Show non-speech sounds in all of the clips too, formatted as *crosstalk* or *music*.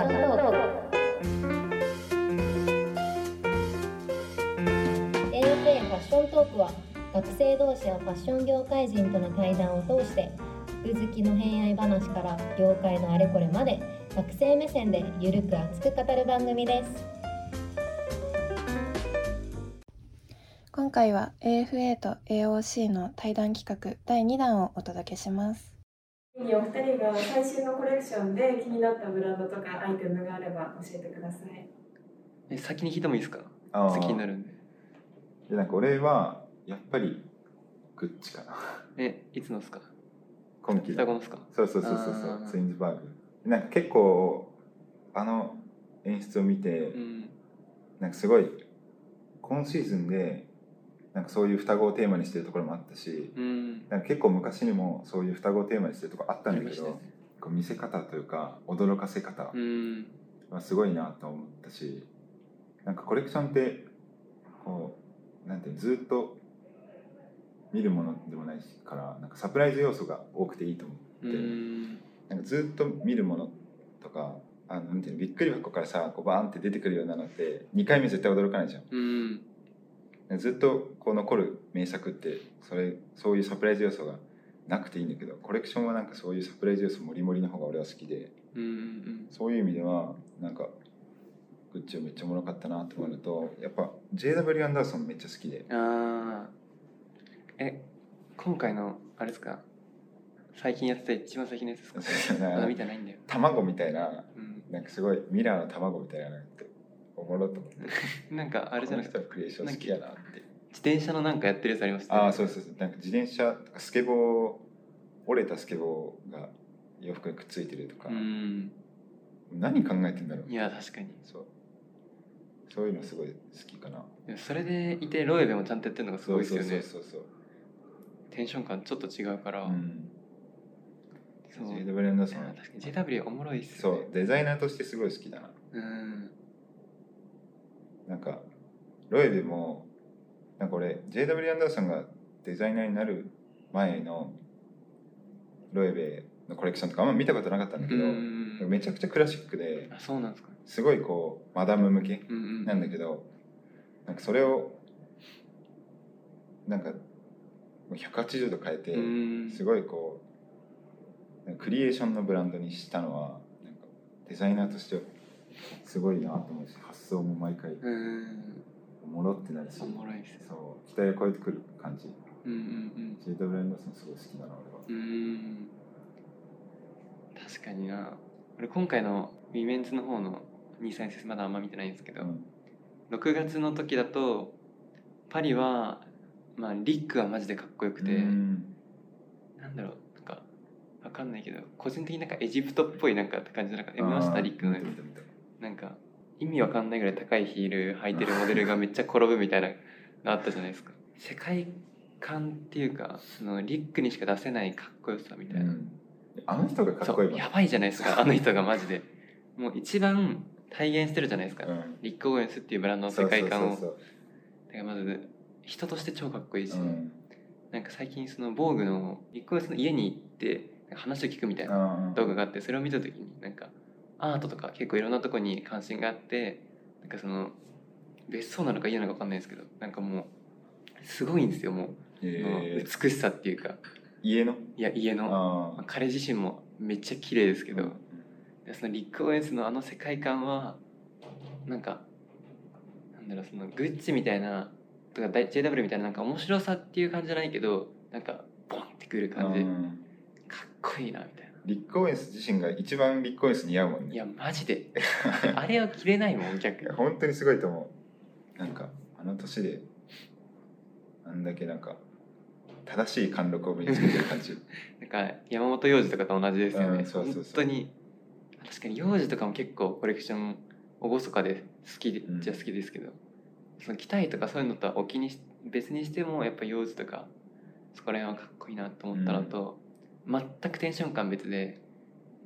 A. F. A. ファッショントークは学生同士やファッション業界人との対談を通して服好きの偏愛話から業界のあれこれまで学生目線でゆるく熱く語る番組です今回は AFA と AOC の対談企画第2弾をお届けしますお二人が最新のコレクションで気になったブランドとかアイテムがあれば教えてください。え先に聞いてもいいですか？あー。先になるんで。でなんか俺はやっぱりグッチかな。えいつのですか？今季双子のですか？そうそうそうそうそうツインズバーグ。なんか結構あの演出を見て、うん。なんかすごい今シーズンでなんかそういう双子をテーマにしてるところもあったしうん。なんか結構昔にもそういう双子をテーマにしてるところあったんだけど、ね。こう見せ方というか驚かせ方うん。はすごいなと思ったしなんかコレクションってこうなんてずっと見るものでもないからなんかサプライズ要素が多くていいと思うって、ん。なんかずっと見るものとかあのなんていうのびっくり箱からさこうバーンって出てくるようなのって2回目絶対驚かないじゃん。うん。ずっとこう残る名作ってそれそういうサプライズ要素がなくていいんだけどコレクションはなんかそういうサプライズ要素もりもりの方が俺は好きでうんうんそういう意味ではなんかグッチをめっちゃおもろかったなと思うのとやっぱ JW アンダーソンめっちゃ好きで。ああえ今回のあれですか？最近やってた一番最近のやつですか？まだ見てないんだよ。卵みたいなうん。なんかすごいミラーの卵みたいなのっておもろと思って。*laughs* なんかあれじゃないですかこの人のクリエーション好きやなって自転車のなんかやってるやつありましたよね。ああそうそうそう。なんか自転車スケボー折れたスケボーが洋服にくっついてるとか、うん。何考えてんだろう。いや確かに。そう。そういうのすごい好きかな。それでいてロエベもちゃんとやってるのがすごいですよね。そうそうそうテンション感ちょっと違うから、そう、うん、そう。JW アンダーソンいや確かに。JW おもろいっすよね。そう。デザイナーとしてすごい好きだな。うん。なんかロエベもなんか俺 JW アンダーソンがデザイナーになる前のロエベのコレクションとかあんま見たことなかったんだけど、うんめちゃくちゃクラシックであそうなんですか。すごいこうマダム向けなんだけどなんかそれをなんかもう180度変えてうん。すごいこうクリエーションのブランドにしたのはなんかデザイナーとしてすごいなと思うし発想も毎回。うんおもろってなるしおもろいっすそう期待を超えてくる感じ。うんうん JW アンダーソンすごい好きだな俺は。うんうん確かにな。俺今回のウィメンズの方の26SS まだあんま見てないんですけど、うん。6月の時だとパリはまあリックはマジでかっこよくて、うん。なんだろうなんかわかんないけど個人的になんかエジプトっぽいなんかって感じなんかえ見ました？リックのなんか意味わかんないぐらい高いヒール履いてるモデルがめっちゃ転ぶみたいなのあったじゃないですか。世界観っていうかそのリックにしか出せないかっこよさみたいな、うん。あの人がかっこいいやばいじゃないですかあの人がマジで。もう一番体現してるじゃないですか、うん。リック・オーエンスっていうブランドの世界観を。だからまず人として超かっこいいし、そうん。なんか最近その防具のリック・オーエンスの家に行って話を聞くみたいなうん。動画があってそれを見た時になんかアートとか結構いろんなとこに関心があってなんかその別荘なのか家なのか分かんないですけどなんかもうすごいんですよもう、えー。美しさっていうか。家の？いや家の。まああ彼自身もめっちゃ綺麗ですけーど、でそのリック・オーエンスのあの世界観はなんかなんだろうそのグッチみたいなとか JW みたいななんか面白さっていう感じじゃないけどなんかボンってくる感じ、うん。かっこいいなみたいな。リック・オーエンス自身が一番リック・オーエンス似合うもんね。いやマジで。あれは着れないもん *laughs* 逆にいや本当にすごいと思う。なんかあの年であんだけなんか正しい貫禄を身につけてる感じ。*laughs* なんか山本洋次とかと同じですよね、うんそうそうそう。本当に確かに洋次とかも結構コレクション厳かで好きでうん。じゃ好きですけど、その着たいとかそういうのとはお気にし別にしてもやっぱ洋次とかそこら辺はかっこいいなと思ったのと、全くテンション感別で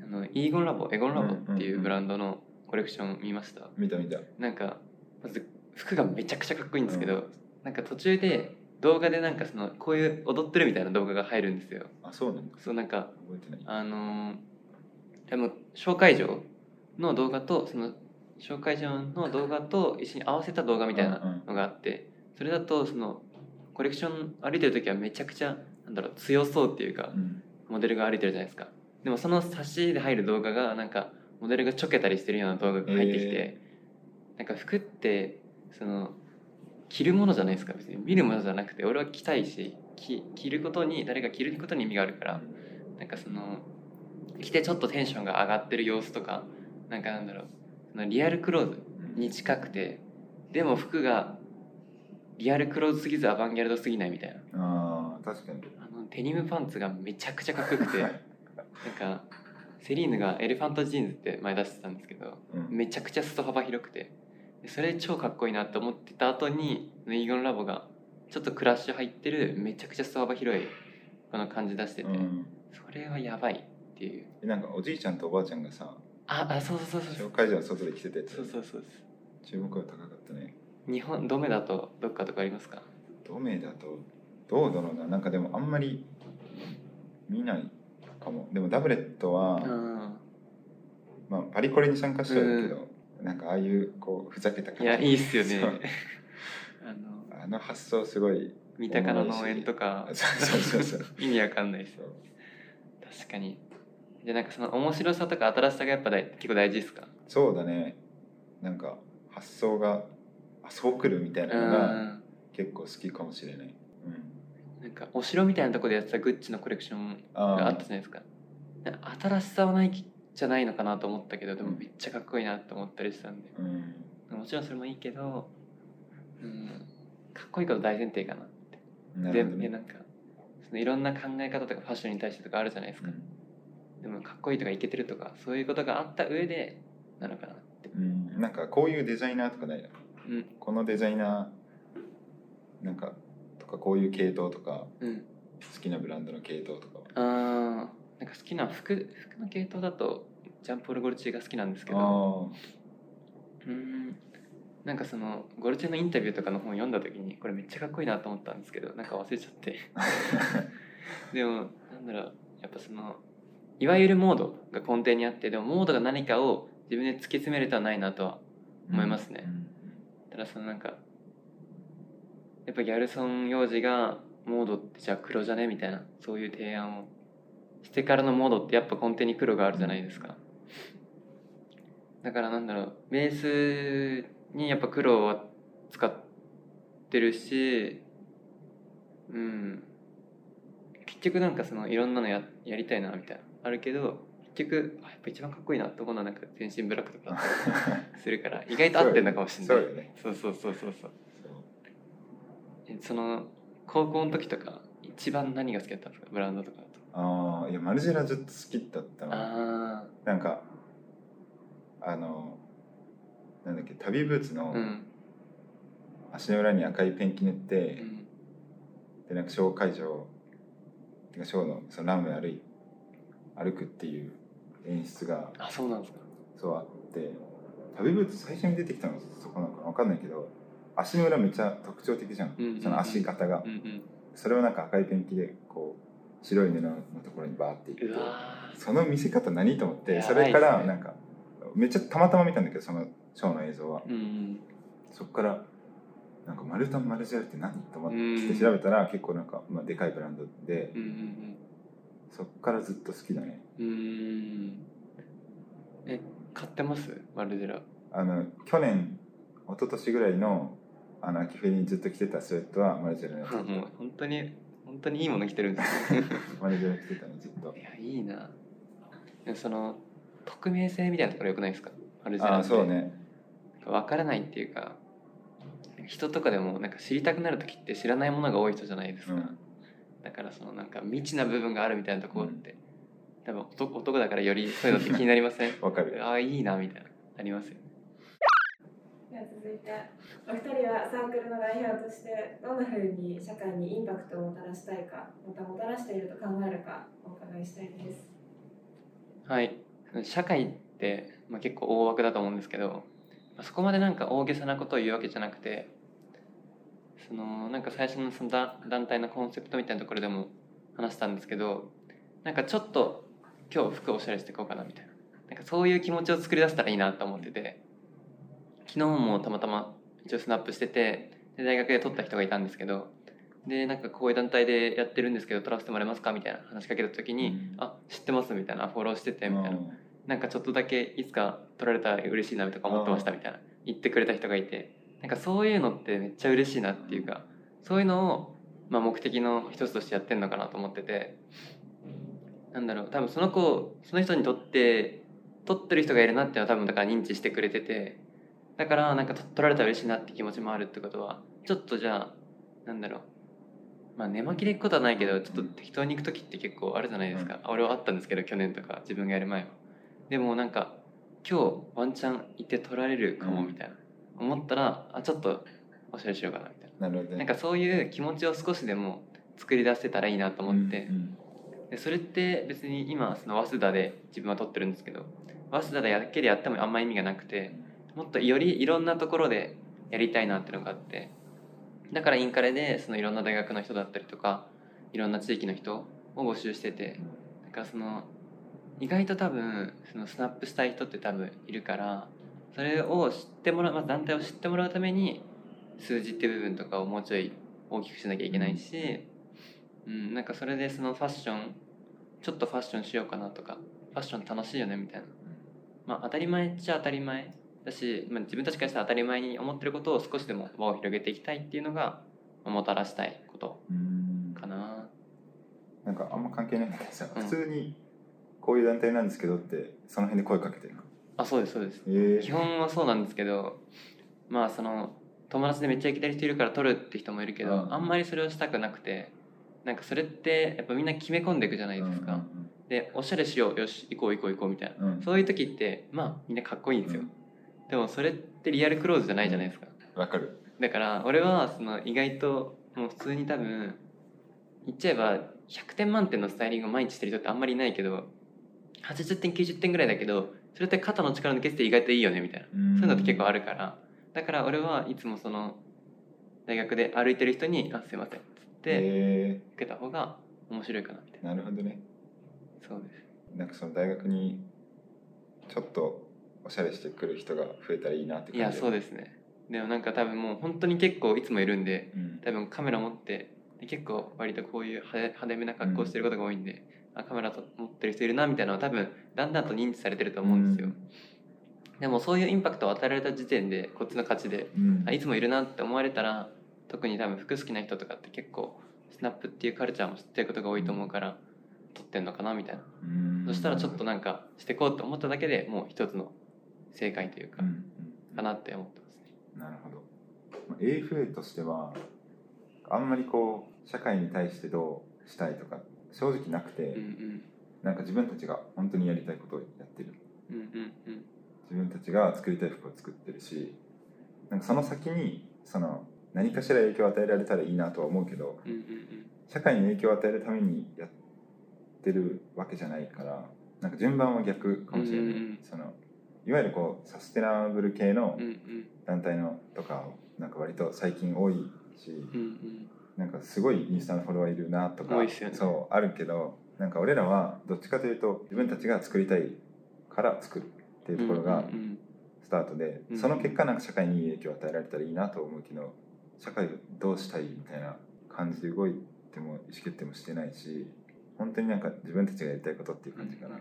あのイーゴンラボエゴンラボっていうブランドのコレクション見ました、見た見た。なんかまず服がめちゃくちゃかっこいいんですけど、なんか途中で動画でなんかそのこういう踊ってるみたいな動画が入るんですよ。あそうなんだ。そうなんか覚えてない。あのーでも紹介状の動画とその紹介状の動画と一緒に合わせた動画みたいなのがあってそれだとそのコレクション歩いてる時はめちゃくちゃなんだろう強そうっていうかうんモデルが歩いてるじゃないですか。でもその差しで入る動画がなんかモデルがちょけたりしてるような動画が入ってきて、えなんか服ってその着るものじゃないですか。別に。見るものじゃなくて俺は着たいし着着ることに誰が着ることに意味があるからなんかその着てちょっとテンションが上がってる様子とかなんかなんだろう。そのリアルクローズに近くてでも服がリアルクローズすぎずアバンギャルドすぎないみたいな確かに。あのデニムパンツがめちゃくちゃかっこよくて。なんかセリーヌがエレファントジーンズって前出してたんですけどうん。めちゃくちゃ裾幅広くて。でそれ超かっこいいなと思ってた後に EGONlab がちょっとクラッシュ入ってるめちゃくちゃ裾幅広いこの感じ出してて、うん。それはやばいっていう。えなんかおじいちゃんとおばあちゃんがさああそうそうそうそう。紹介所の外で着てたやつそうそうそう注目が高かったね。日本ドメだとどっかとかありますか？同盟だとどうだろうな。なんかでもあんまり見ないかも。でもダブレットは、うん。まあ、パリコレに参加したんだけど、なんかああいうこうふざけた感じ。いやいいっすよね。*laughs* あのあの発想すごい三鷹の農園とか。そうそうそうそう。*laughs* 意味わかんないです確かに。じゃあなんかその面白さとか新しさがやっぱ大結構大事ですか？そうだね。なんか発想があそう来るみたいなのがうん。結構好きかもしれない、うん、なんかお城みたいなとこでやってたグッチのコレクションがああったじゃないですか。新しさはないじゃないのかなと思ったけどでもめっちゃかっこいいなと思ったりしたんで。あうん。もちろんそれもいいけど、うん、かっこいいこと大前提かなって。なでなんかそのいろんな考え方とかファッションに対してとかあるじゃないですか、でもかっこいいとかイケてるとかそういうことがあった上でなのかなって。うん、うん、なんかこういうデザイナーとかないの？うん。このデザイナーなんかとかこういう系統とかうん。好きなブランドの系統とかは。あーなんか好きな服服の系統だとジャンポール・ゴルチエが好きなんですけど。あうーん。なんかそのゴルチェのインタビューとかの本読んだ時にこれめっちゃかっこいいなと思ったんですけどなんか忘れちゃって。*laughs* でもなんだろうやっぱそのいわゆるモードが根底にあってでもモードが何かを自分で突き詰めるとはないなとは思いますね。うん。ただそのなんかやっぱギャルソン幼児がモードってじゃあ黒じゃね？みたいなそういう提案をしてからのモードってやっぱ根底に黒があるじゃないですか。だからなんだろうベースにやっぱ黒は使ってるしうん。結局なんかそのいろんなのややりたいなみたいな。あるけど結局やっぱ一番かっこいいなって思うのはなんか全身ブラックとかするから意外と合ってんのかもしれない。そうね。そうそうそうそうそう。その高校の時とか一番何が好きだったんですか？ブランドとかああいやマルジェラずっと好きだったの。あなんかあのなんだっけ旅ブーツの足の裏に赤いペンキ塗って、うん。でなんかショー会場てかショーのそのランウェイ歩い歩くっていう演出があそうなんですか。そうあって旅ブーツ最初に出てきたのそこなのかな？分かんないけど足の裏めっちゃ特徴的じゃん、うんうんうん。その足型が、うんうん。それをなんか赤いペンキでこう白い布のところにバーっていって。その見せ方何と思ってそれからなんかめっちゃたまたま見たんだけどそのショーの映像は。うんうん。そこからなんかマルタン・マルジェラって何と思っうんて調べたら結構なんか、まあ、でかいブランドでうんうんそっからずっと好きだね。うん。え買ってます？マルジェラ。あの去年一昨年ぐらいのあの秋冬にずっと着てたスウェットはマルジェラのやつ *laughs* もう本当に本当にいいもの着てるんですねマルジェラ着てたねずっと。いやいいな。でもその匿名性みたいなところよくないですか？マルジェラああってそうね。分からないっていうか人とかでもなんか知りたくなる時って知らないものが多い人じゃないですか、うん。だからそのなんか未知な部分があるみたいなところって、多分男男だからよりそういうのって気になりません？*laughs* わかるああいいなみたいな。ありますよいてお二人はサークルの代表としてどんなふうに社会にインパクトをもたらしたいかまたもたらしていると考えるかお伺いしたいです。はい。社会って、まあ、結構大枠だと思うんですけど、そこまでなんか大げさなことを言うわけじゃなくてそのなんか最初のその団団体のコンセプトみたいなところでも話したんですけどなんかちょっと今日服おしゃれしていこうかなみたいな。なんかそういう気持ちを作り出せたらいいなと思ってて。昨日もたまたま一応スナップしててで大学で撮った人がいたんですけどでなんかこういう団体でやってるんですけど撮らせてもらえますかみたいな話しかけた時にうん「あ知ってます」みたいな「フォローしてて」みたいな。なんかちょっとだけいつか撮られたら嬉しいなとか思ってましたみたいな言ってくれた人がいて。なんかそういうのってめっちゃ嬉しいなっていうかそういうのを、まあ、目的の一つとしてやってんのかなと思ってて。なんだろう多分その子その人にとって撮ってる人がいるなっていうのは多分だから認知してくれててだからなんか撮撮られたら嬉しいなって気持ちもあるってことはちょっとじゃあなんだろう。まあ寝巻きで行くことはないけどちょっと適当に行く時って結構あるじゃないですか、俺はあったんですけど去年とか自分がやる前は。でもなんか今日ワンチャン行って撮られるかもみたいな、思ったらあちょっとおしゃれしようかなみたいな。るほどね。ななんかそういう気持ちを少しでも作り出せたらいいなと思って、うんでそれって別に今その早稲田で自分は撮ってるんですけど早稲田だけでやってもあんま意味がなくてもっとよりいろんなところでやりたいなっていうのがあってだからインカレでそのいろんな大学の人だったりとかいろんな地域の人を募集しててだからその意外と多分そのスナップしたい人って多分いるからそれを知ってもらう、まあ、団体を知ってもらうために数字って部分とかをもうちょい大きくしなきゃいけないし、うん、なんかそれでそのファッションちょっとファッションしようかなとかファッション楽しいよねみたいな。まあ当たり前っちゃ当たり前だし、まあ、自分たちからしたら当たり前に思ってることを少しでも輪を広げていきたいっていうのがまあもたらしたいことうん。かな。なんかあんま関係ないんだけどさ、うん。普通にこういう団体なんですけどってその辺で声かけてるの。あそうですそうです。え基本はそうなんですけどまあその友達でめっちゃ行きたい人いるから取るって人もいるけど、うん。あんまりそれをしたくなくてなんかそれってやっぱみんな決め込んでいくじゃないですか、でおしゃれしようよし行こう行こう行こうみたいな、うん。うんそういう時ってまあみんなかっこいいんですよ、でもそれってリアルクローズじゃないじゃないですか、わかる。だから俺はその意外ともう普通に多分言っちゃえば100点満点のスタイリングを毎日してる人ってあんまりいないけど80点90点ぐらいだけどそれって肩の力抜けてて意外といいよねみたいな。そういうのって結構あるから。だから俺はいつもその大学で歩いてる人に「あすいません」っつってえ受けた方が面白いかなみたいー、なるほどね。なそうです。なんかその大学にちょっとおしゃれしてくる人が増えたらいいなって感じいやそうでですね。でもなんか多分もう本当に結構いつもいるんでうん。多分カメラ持ってで結構割とこういう派手派手めな格好してることが多いんで、あカメラと持ってる人いるなみたいなのは多分だんだんと認知されてると思うんですよ、でもそういうインパクトを与えられた時点でこっちの勝ちでうん。あいつもいるなって思われたら特に多分服好きな人とかって結構スナップっていうカルチャーも知ってることが多いと思うから撮ってんのかなみたいな、うん。そしたらちょっとなんかしてこうと思っただけでもう一つの正解というか、うんうん。かなって思ってますね。なるほど。まあ AFA としてはあんまりこう社会に対してどうしたいとか正直なくて、うんうん。なんか自分たちが本当にやりたいことをやってる。うんうんうん。自分たちが作りたい服を作ってるしなんかその先にその何かしら影響を与えられたらいいなとは思うけどうんうん社会に影響を与えるためにやってるわけじゃないからなんか順番は逆かもしれない、うんうんうん。そのいわゆるこうサステナブル系のうんうん。団体のとかなんか割と最近多いしうんうん。なんかすごいインスタのフォロワーいるなとかね。そうあるけどなんか俺らはどっちかというと自分たちが作りたいから作るっていうところがうんうんスタートで、うんその結果なんか社会にいい影響を与えられたらいいなと思うけど社会をどうしたいみたいな感じで動いても意思決定もしてないし本当になんか自分たちがやりたいことっていう感じかな、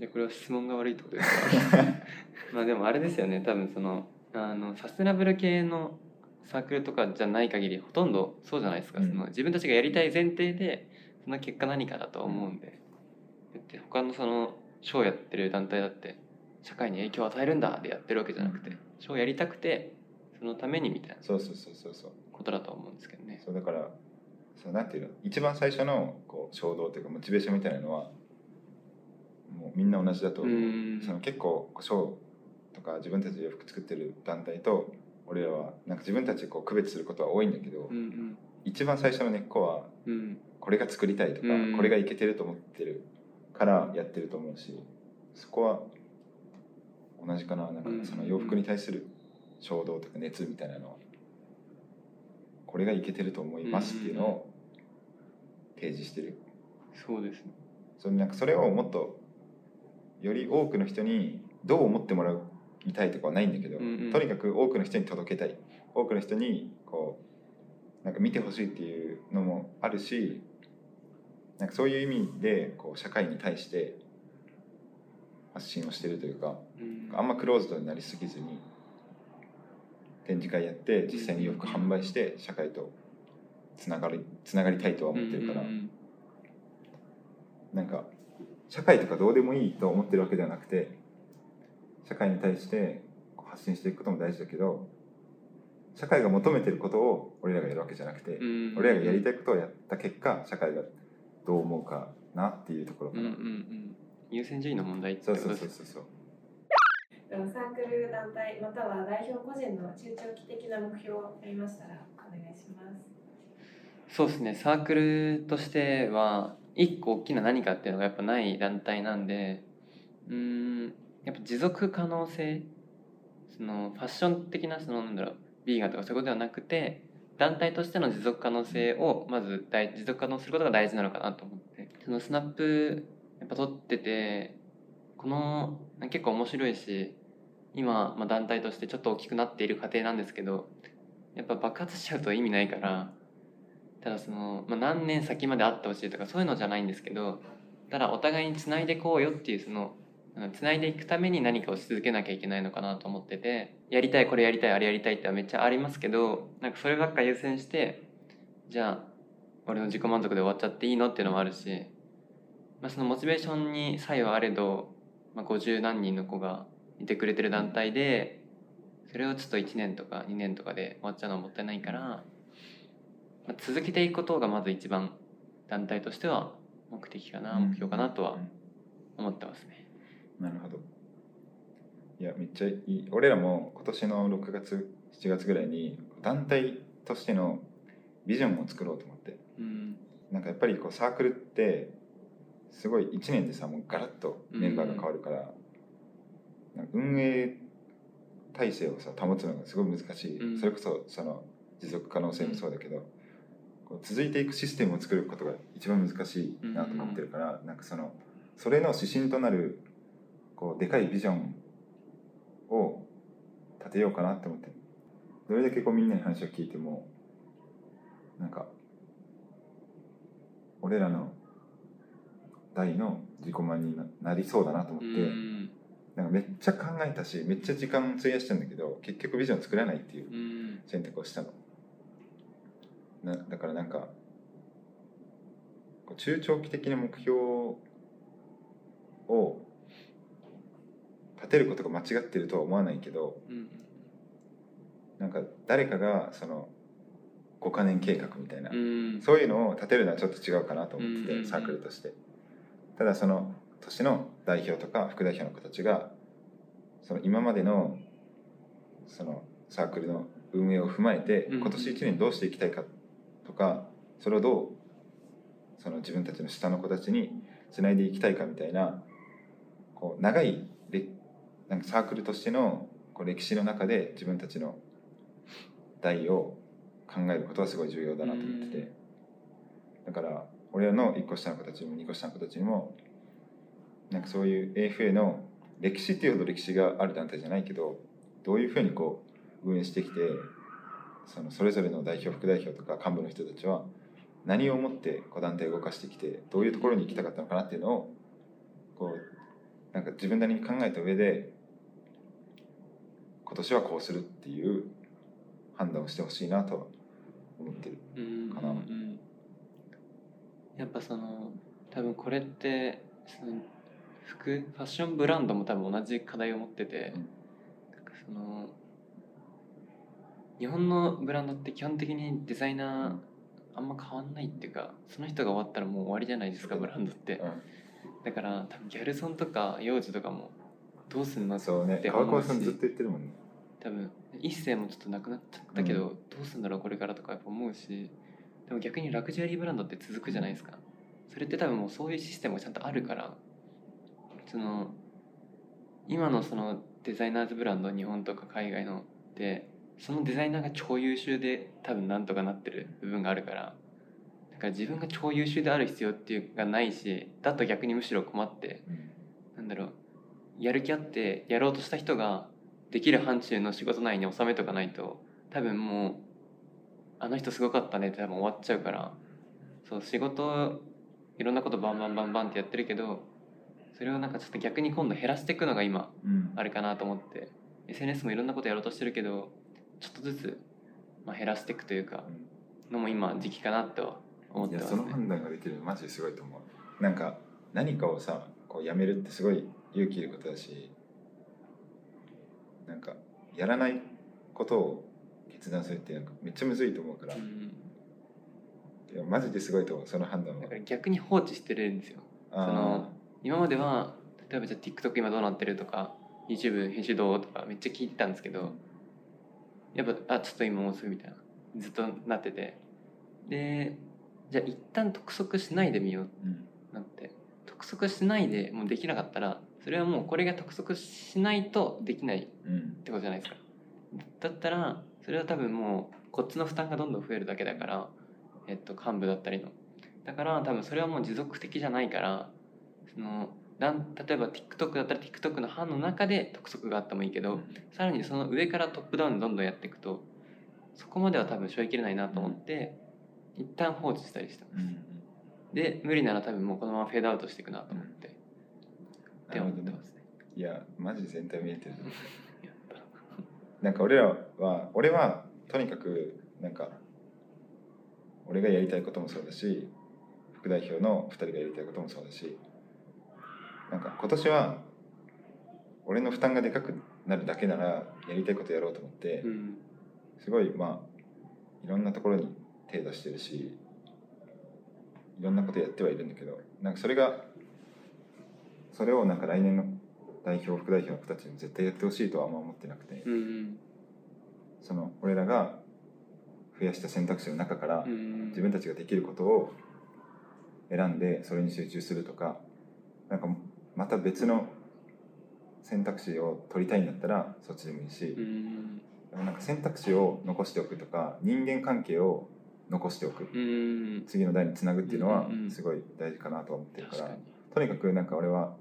でこれは質問が悪いってことですか？*laughs* まあでもあれですよね。多分そのあのサステナブル系のサークルとかじゃない限りほとんどそうじゃないですか、うん。その自分たちがやりたい前提でその結果何かだと思うんで。だって他のそのショーやってる団体だって社会に影響を与えるんだでやってるわけじゃなくてショーやりたくてそのためにみたいなそうそうそうそうそう。ことだと思うんですけどね。そうだからそうなんていうの？一番最初のこう衝動というかモチベーションみたいなのはもうみんな同じだと思う、うん。その結構ショーとか自分たちで洋服作ってる団体と俺らはなんか自分たちでこう区別することは多いんだけど、うん一番最初の根っこはうん。うんこれが作りたいとか、うん。これがいけてると思ってるからやってると思うしそこは同じかな。なんかその洋服に対する衝動とか熱みたいなのはこれがいけてると思いますっていうのを提示してる。そうですね。それなんかそれをもっとより多くの人にどう思ってもらいたいとかはないんだけど、うんうん。とにかく多くの人に届けたい。多くの人にこうなんか見てほしいっていうのもあるしなんかそういう意味でこう社会に対して発信をしてるというかうん。あんまクローズドになりすぎずに展示会やって実際に洋服販売して社会とつながりつながりたいとは思ってるから、うんうん。なんか社会とかどうでもいいと思ってるわけではなくて社会に対して発信していくことも大事だけど社会が求めてることを俺らがやるわけじゃなくて、うん。俺らがやりたいことをやった結果社会がどう思うかなっていうところかな、うんうんうん。優先順位の問題ってそうこと？ですそうそうそうそう。サークル団体または代表個人の中長期的な目標をありましたらお願いします。そうですね。サークルとしては一個大きな何かっていうのがやっぱない団体なんでうーんやっぱ持続可能性そのファッション的なそのなんだろうビーガンとかそういうことではなくて団体としての持続可能性をまず大持続可能することが大事なのかなと思って。そのスナップやっぱ取っててこの結構面白いし今、まあ、団体としてちょっと大きくなっている過程なんですけどやっぱ爆発しちゃうと意味ないからただその、まあ、何年先まで会ってほしいとかそういうのじゃないんですけどただお互いにつないでこうよっていうそのつないでいくために何かをし続けなきゃいけないのかなと思っててやりたいこれやりたいあれやりたいってめっちゃありますけどなんかそればっか優先してじゃあ俺の自己満足で終わっちゃっていいのっていうのもあるし、まあ、そのモチベーションに差異はあれど、まあ、50何人の子がいてくれてる団体でそれをちょっと1年とか2年とかで終わっちゃうのはもったいないから、続けていくことがまず一番団体としては目的かな、目標かなとは思ってますね。なるほど。いやめっちゃいい。俺らも今年の6月7月ぐらいに団体としてのビジョンを作ろうと思って。うん。なんかやっぱりこうサークルってすごい1年でさもうガラッとメンバーが変わるから、なんか運営体制をさ保つのがすごい難しい、うん。それこそその持続可能性もそうだけど、続いていくシステムを作ることが一番難しいなと思ってるから、なんかそのそれの指針となるこうでかいビジョンを立てようかなって思ってる。どれだけこうみんなに話を聞いてもなんか俺らの代の自己満にななりそうだなと思って、うん。なんかめっちゃ考えたしめっちゃ時間費やしたんだけど結局ビジョン作れないっていううん。選択をしたのなだからなんか中長期的な目標を立てることが間違ってるとは思わないけどうんなんか誰かがその5カ年計画みたいな、うん。そういうのを立てるのはちょっと違うかなと思ってて、うんサークルとして。ただその年の代表とか副代表の子たちがその今までのそのサークルの運営を踏まえて、うん今年1年どうしていきたいかとかそれをどうその自分たちの下の子たちにつないでいきたいかみたいなこう長いれなんかサークルとしてのこう歴史の中で自分たちの代を考えることはすごい重要だなと思ってて、だから俺らの1個下の子たちにも2個下の子たちにもなんかそういう AFA の歴史っていうほど歴史がある団体じゃないけどどういうふうにこう運営してきてそのそれぞれの代表副代表とか幹部の人たちは何をもってこう団体を動かしてきてどういうところに行きたかったのかなっていうのをこうなんか自分なりに考えた上で今年はこうするっていう判断をしてほしいなとは思ってる。うんかなうんやっぱその多分これってその服ファッションブランドも多分同じ課題を持ってて、うんなんかその日本のブランドって基本的にデザイナーあんま変わんないっていうかその人が終わったらもう終わりじゃないですかブランドって。だから多分ギャルソンとか幼児とかもどうすんのって川思うし。越さんずっと言ってるもんね。多分一世もちょっとなくなっちゃったけど、どうすんだろうこれからとかやっぱ思うし。でも逆にラグジュアリーブランドって続くじゃないですか。それって多分もうそういうシステムがちゃんとあるからその今のそのデザイナーズブランド日本とか海外のってそのデザイナーが超優秀で多分なんとかなってる部分があるからだから自分が超優秀である必要っていうがないしだと逆にむしろ困ってなんだろうやる気あってやろうとした人ができる範疇の仕事内に収めとかないと多分もうあの人すごかったねって多分終わっちゃうからそう仕事いろんなことバンバンバンバンってやってるけどそれをなんかちょっと逆に今度減らしていくのが今うん。あれかなと思って SNS もいろんなことやろうとしてるけどちょっとずつ、まあ、減らしていくというかのも今時期かなとは思ってますね。その判断ができるのマジですごいと思う。なんか何かをさこうやめるってすごい勇気いることだしなんかやらないことを決断するってなんかめっちゃむずいと思うから、いうん。やマジですごいと思うその判断は。だから逆に放置してるんですよ。あその今までは例えばじゃあ TikTok 今どうなってるとか YouTube 編集どうとかめっちゃ聞いてたんですけどやっぱあちょっと今もうすぐみたいな。ずっとなってて。でじゃあ一旦督促しないでみよう。うん。ってなって。督促しないでもうできなかったらそれはもうこれが督促しないとできないうん。ってことじゃないですか。だったらそれは多分もうこっちの負担がどんどん増えるだけだから、えっと、幹部だったりの。だから多分それはもう持続的じゃないからそのなん例えば TikTok だったら TikTok の班の中で督促があってもいいけど、さらにその上からトップダウンでどんどんやっていくとそこまでは多分背負いきれないなと思って、一旦放置したりしてます。うんうんで無理なら多分もうこのままフェードアウトしていくなと思って、って思ってますね。いやマジ全体見えてる。*laughs* なんか俺らは俺はとにかくなんか俺がやりたいこともそうだし副代表の2人がやりたいこともそうだしなんか今年は俺の負担がでかくなるだけならやりたいことやろうと思ってうんすごいまあいろんなところに手出してるしいろんなことやってはいるんだけどなんかそれがそれをなんか来年の代表副代表の子たちに絶対やってほしいとはあんま思ってなくて。うんその俺らが増やした選択肢の中からうん自分たちができることを選んでそれに集中するとかなんかまた別の選択肢を取りたいんだったらそっちでもいいし。うん。でもなんか選択肢を残しておくとか人間関係を残しておく。うん。次の代につなぐっていうのはすごい大事かなと思ってるから。とにかくなんか俺は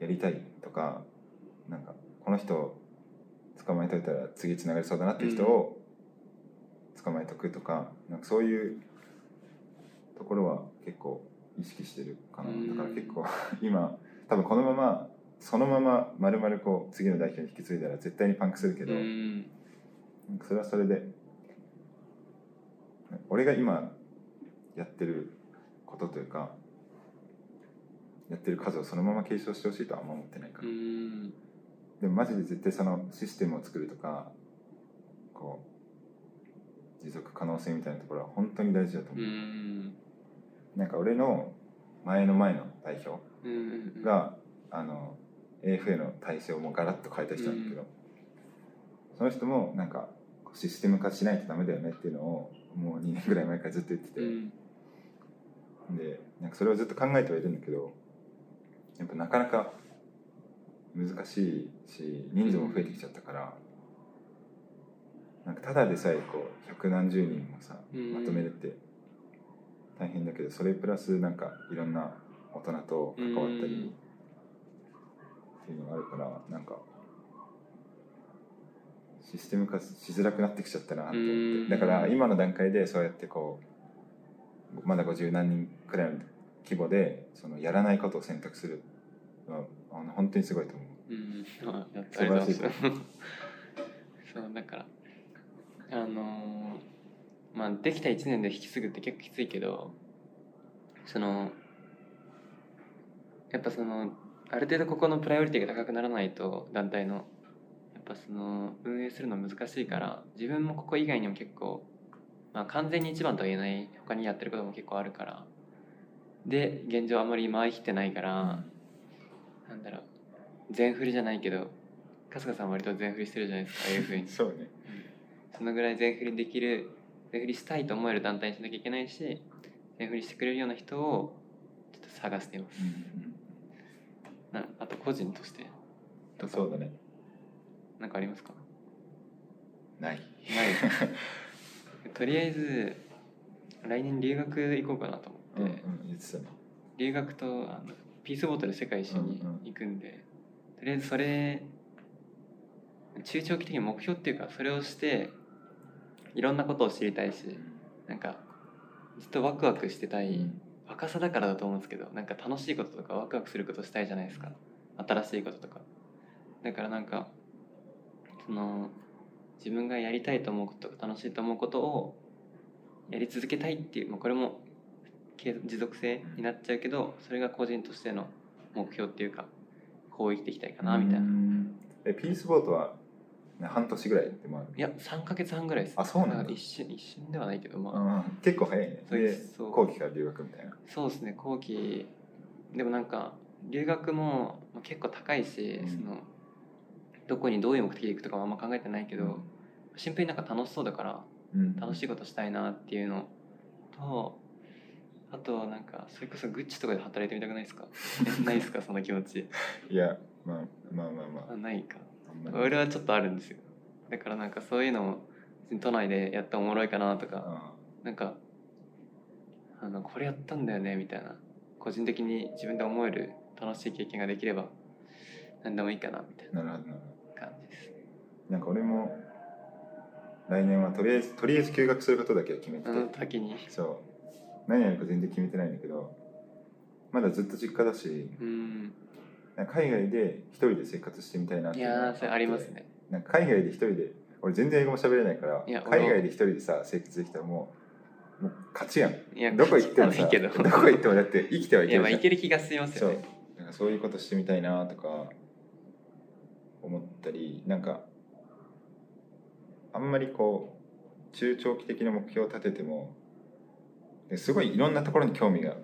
やりたいとかなんかこの人を捕まえといたら次つながりそうだなっていう人を捕まえとくとかなんかそういうところは結構意識してるかな。うん。だから結構 *laughs* 今多分このままそのまま丸々こう次の代表に引き継いだら絶対にパンクするけど、うん。それはそれで俺が今やってることというかやってる数をそのまま継承してほしいとはあんま思ってないかうら、ん。でもマジで絶対そのシステムを作るとかこう持続可能性みたいなところは本当に大事だとう。思う、んなんか俺の前の前の代表うんがあの AFA の体制をもうガラッと変えた人なんだけど、その人もなんかシステム化しないとダメだよねっていうのをもう2年ぐらい前からずっと言ってて、うん。でなんかそれをずっと考えてはいるんだけどやっぱなかなか難しいし人数も増えてきちゃったから、なんかただでさえこう百何十人もさうん。まとめるって大変だけどそれプラスなんかいろんな大人と関わったりっていうのがあるからなんかシステム化しづらくなってきちゃったなと思っうん。てだから今の段階でそうやってこうまだ50何人くらいの規模でそのやらないことを選択するのはあの本当にすごいと思う。うん。素晴らしい *laughs* そうだからあのーまあできた1年で引き継ぐって結構きついけどそのやっぱそのある程度ここのプライオリティが高くならないと団体のやっぱその運営するの難しいから自分もここ以外にも結構、まあ、完全に一番とは言えない他にやってることも結構あるからで現状あんまり回りきってないから、なんだろう全振りじゃないけど春日さんは割と全振りしてるじゃないですかああいうふうに。*laughs* そうね。そのぐらい全振りできる全振りしたいと思える団体にしなきゃいけないし全振りしてくれるような人をちょっと探しています、なあと個人として。そうだね。なんかありますか？ない。ない。*laughs* とりあえず来年留学行こうかなと思って、うんうん留学とあのピースボトル世界一周にうんうん。行くんで、とりあえずそれ中長期的に目標っていうかそれをしていろんなことを知りたいしなんかずっとワクワクしてたい、若さだからだと思うんですけどなんか楽しいこととかワクワクすることしたいじゃないですか。新しいこととか。だからなんかその自分がやりたいと思うこととか楽しいと思うことをやり続けたいっていう、まあ、これも持続性になっちゃうけどそれが個人としての目標っていうかこう生きていきたいかなみたいな、うん。えピースボートはね半年ぐらいでもある。いや3か月半ぐらいです。あそうなんだ。か一瞬一瞬ではないけどまあ、うん。結構早いね。そうでそう。後期から留学みたいな。そうですね後期。でもなんか留学もまあ結構高いし、うん。そのどこにどういう目的で行くとかもあんま考えてないけど、うん。シンプルになんか楽しそうだからうん。楽しいことしたいなっていうのとあとなんかそれこそグッチとかで働いてみたくないですか？え *laughs* ないですか？その気持ち。*laughs* いやまあまあまあまあ。あないか俺はちょっとあるんですよ。だからなんかそういうのも都内でやったらおもろいかなとか。あなんかあのこれやったんだよねみたいな。個人的に自分で思える楽しい経験ができれば何でもいいかなみたいな感じです。どなんか俺も来年はとりあえずとりあえず休学することだけは決めてて、あの時に。そう。何やるか全然決めてないんだけどまだずっと実家だしうん海外で一人で生活してみたいなっていやーそれありますね。なんか海外で一人で俺全然英語も喋れないから海外で一人でさ生活できたらもうもう勝ちやん。いやどこ行ってもさど。どこ行ってもだって生きてはいけるじゃん。まあいける気がしますそうよね。なんかそういうことしてみたいなとか思ったりなんかあんまりこう中長期的な目標を立ててもですごいいろんなところに興味が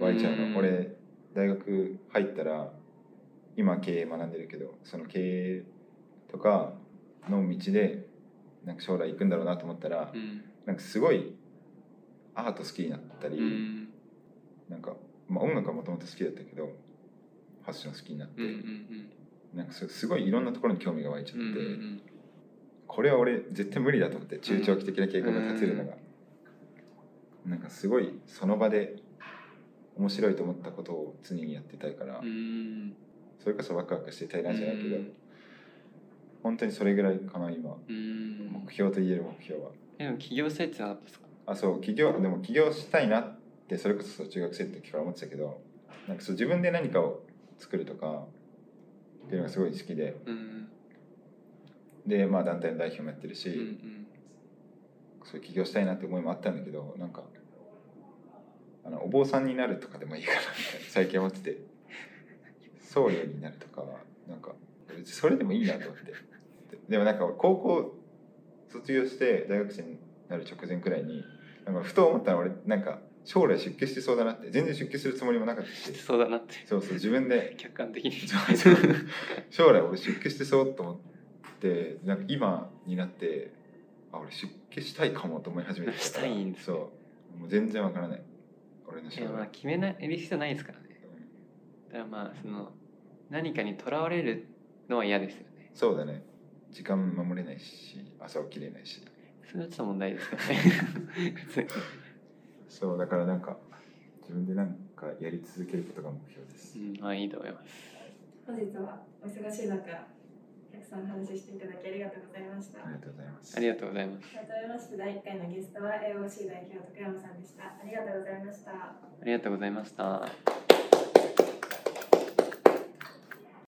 湧いちゃうの。うん。俺大学入ったら今経営学んでるけどその経営とかの道でなんか将来行くんだろうなと思ったらうん。なんかすごいアート好きになったり、うん。なんか、まあ、音楽はもともと好きだったけどファッション好きになって、うんうんなんかすすごいいろんなところに興味が湧いちゃって、うんうんうん。これは俺絶対無理だと思って中長期的な計画を立てるのが、なんかすごいその場で面白いと思ったことを常にやってたいから、うんそれこそワクワクしてたいなじゃないけど、うん。本当にそれぐらいかな今。うん。目標と言える目標は。えでも起業したいってなかったですか？あそう。起業でも起業したいなってそれこそ中学生の時から思ってたけどなんかそう自分で何かを作るとかっていうのがすごい好きで。うん。でまあ団体の代表もやってるし、うんうんそう起業したいなって思いもあったんだけどなんかあのお坊さんになるとかでもいいかなみたいな最近思ってて僧侶になるとかなんかそれでもいいなと思って。でもなんか高校卒業して大学生になる直前くらいになんかふと思ったの俺なんか将来出家してそうだなって全然出家するつもりもなかったし。そうだなって。そうそう自分で。客観的に。将来俺出家してそうと思ってなんか今になってあ俺出家したいかもと思い始めてしたいんですね。そう。もう全然わからない。俺のいやまあ将来決めない必要ないですからね。だからまあその何かにとらわれるのは嫌ですよね。そうだね。時間守れないし朝起きれないし。それはちょっと問題ですからね。*laughs* そうだからなんか自分でなんかやり続けることが目標です、うんまあいいと思います。本日はお忙しい中たくさん話していただきありがとうございました。ありがとうございます。ありがとうございます。改めまして第1回のゲストは AOC 代表徳山さんでした。ありがとうございました。ありがとうございました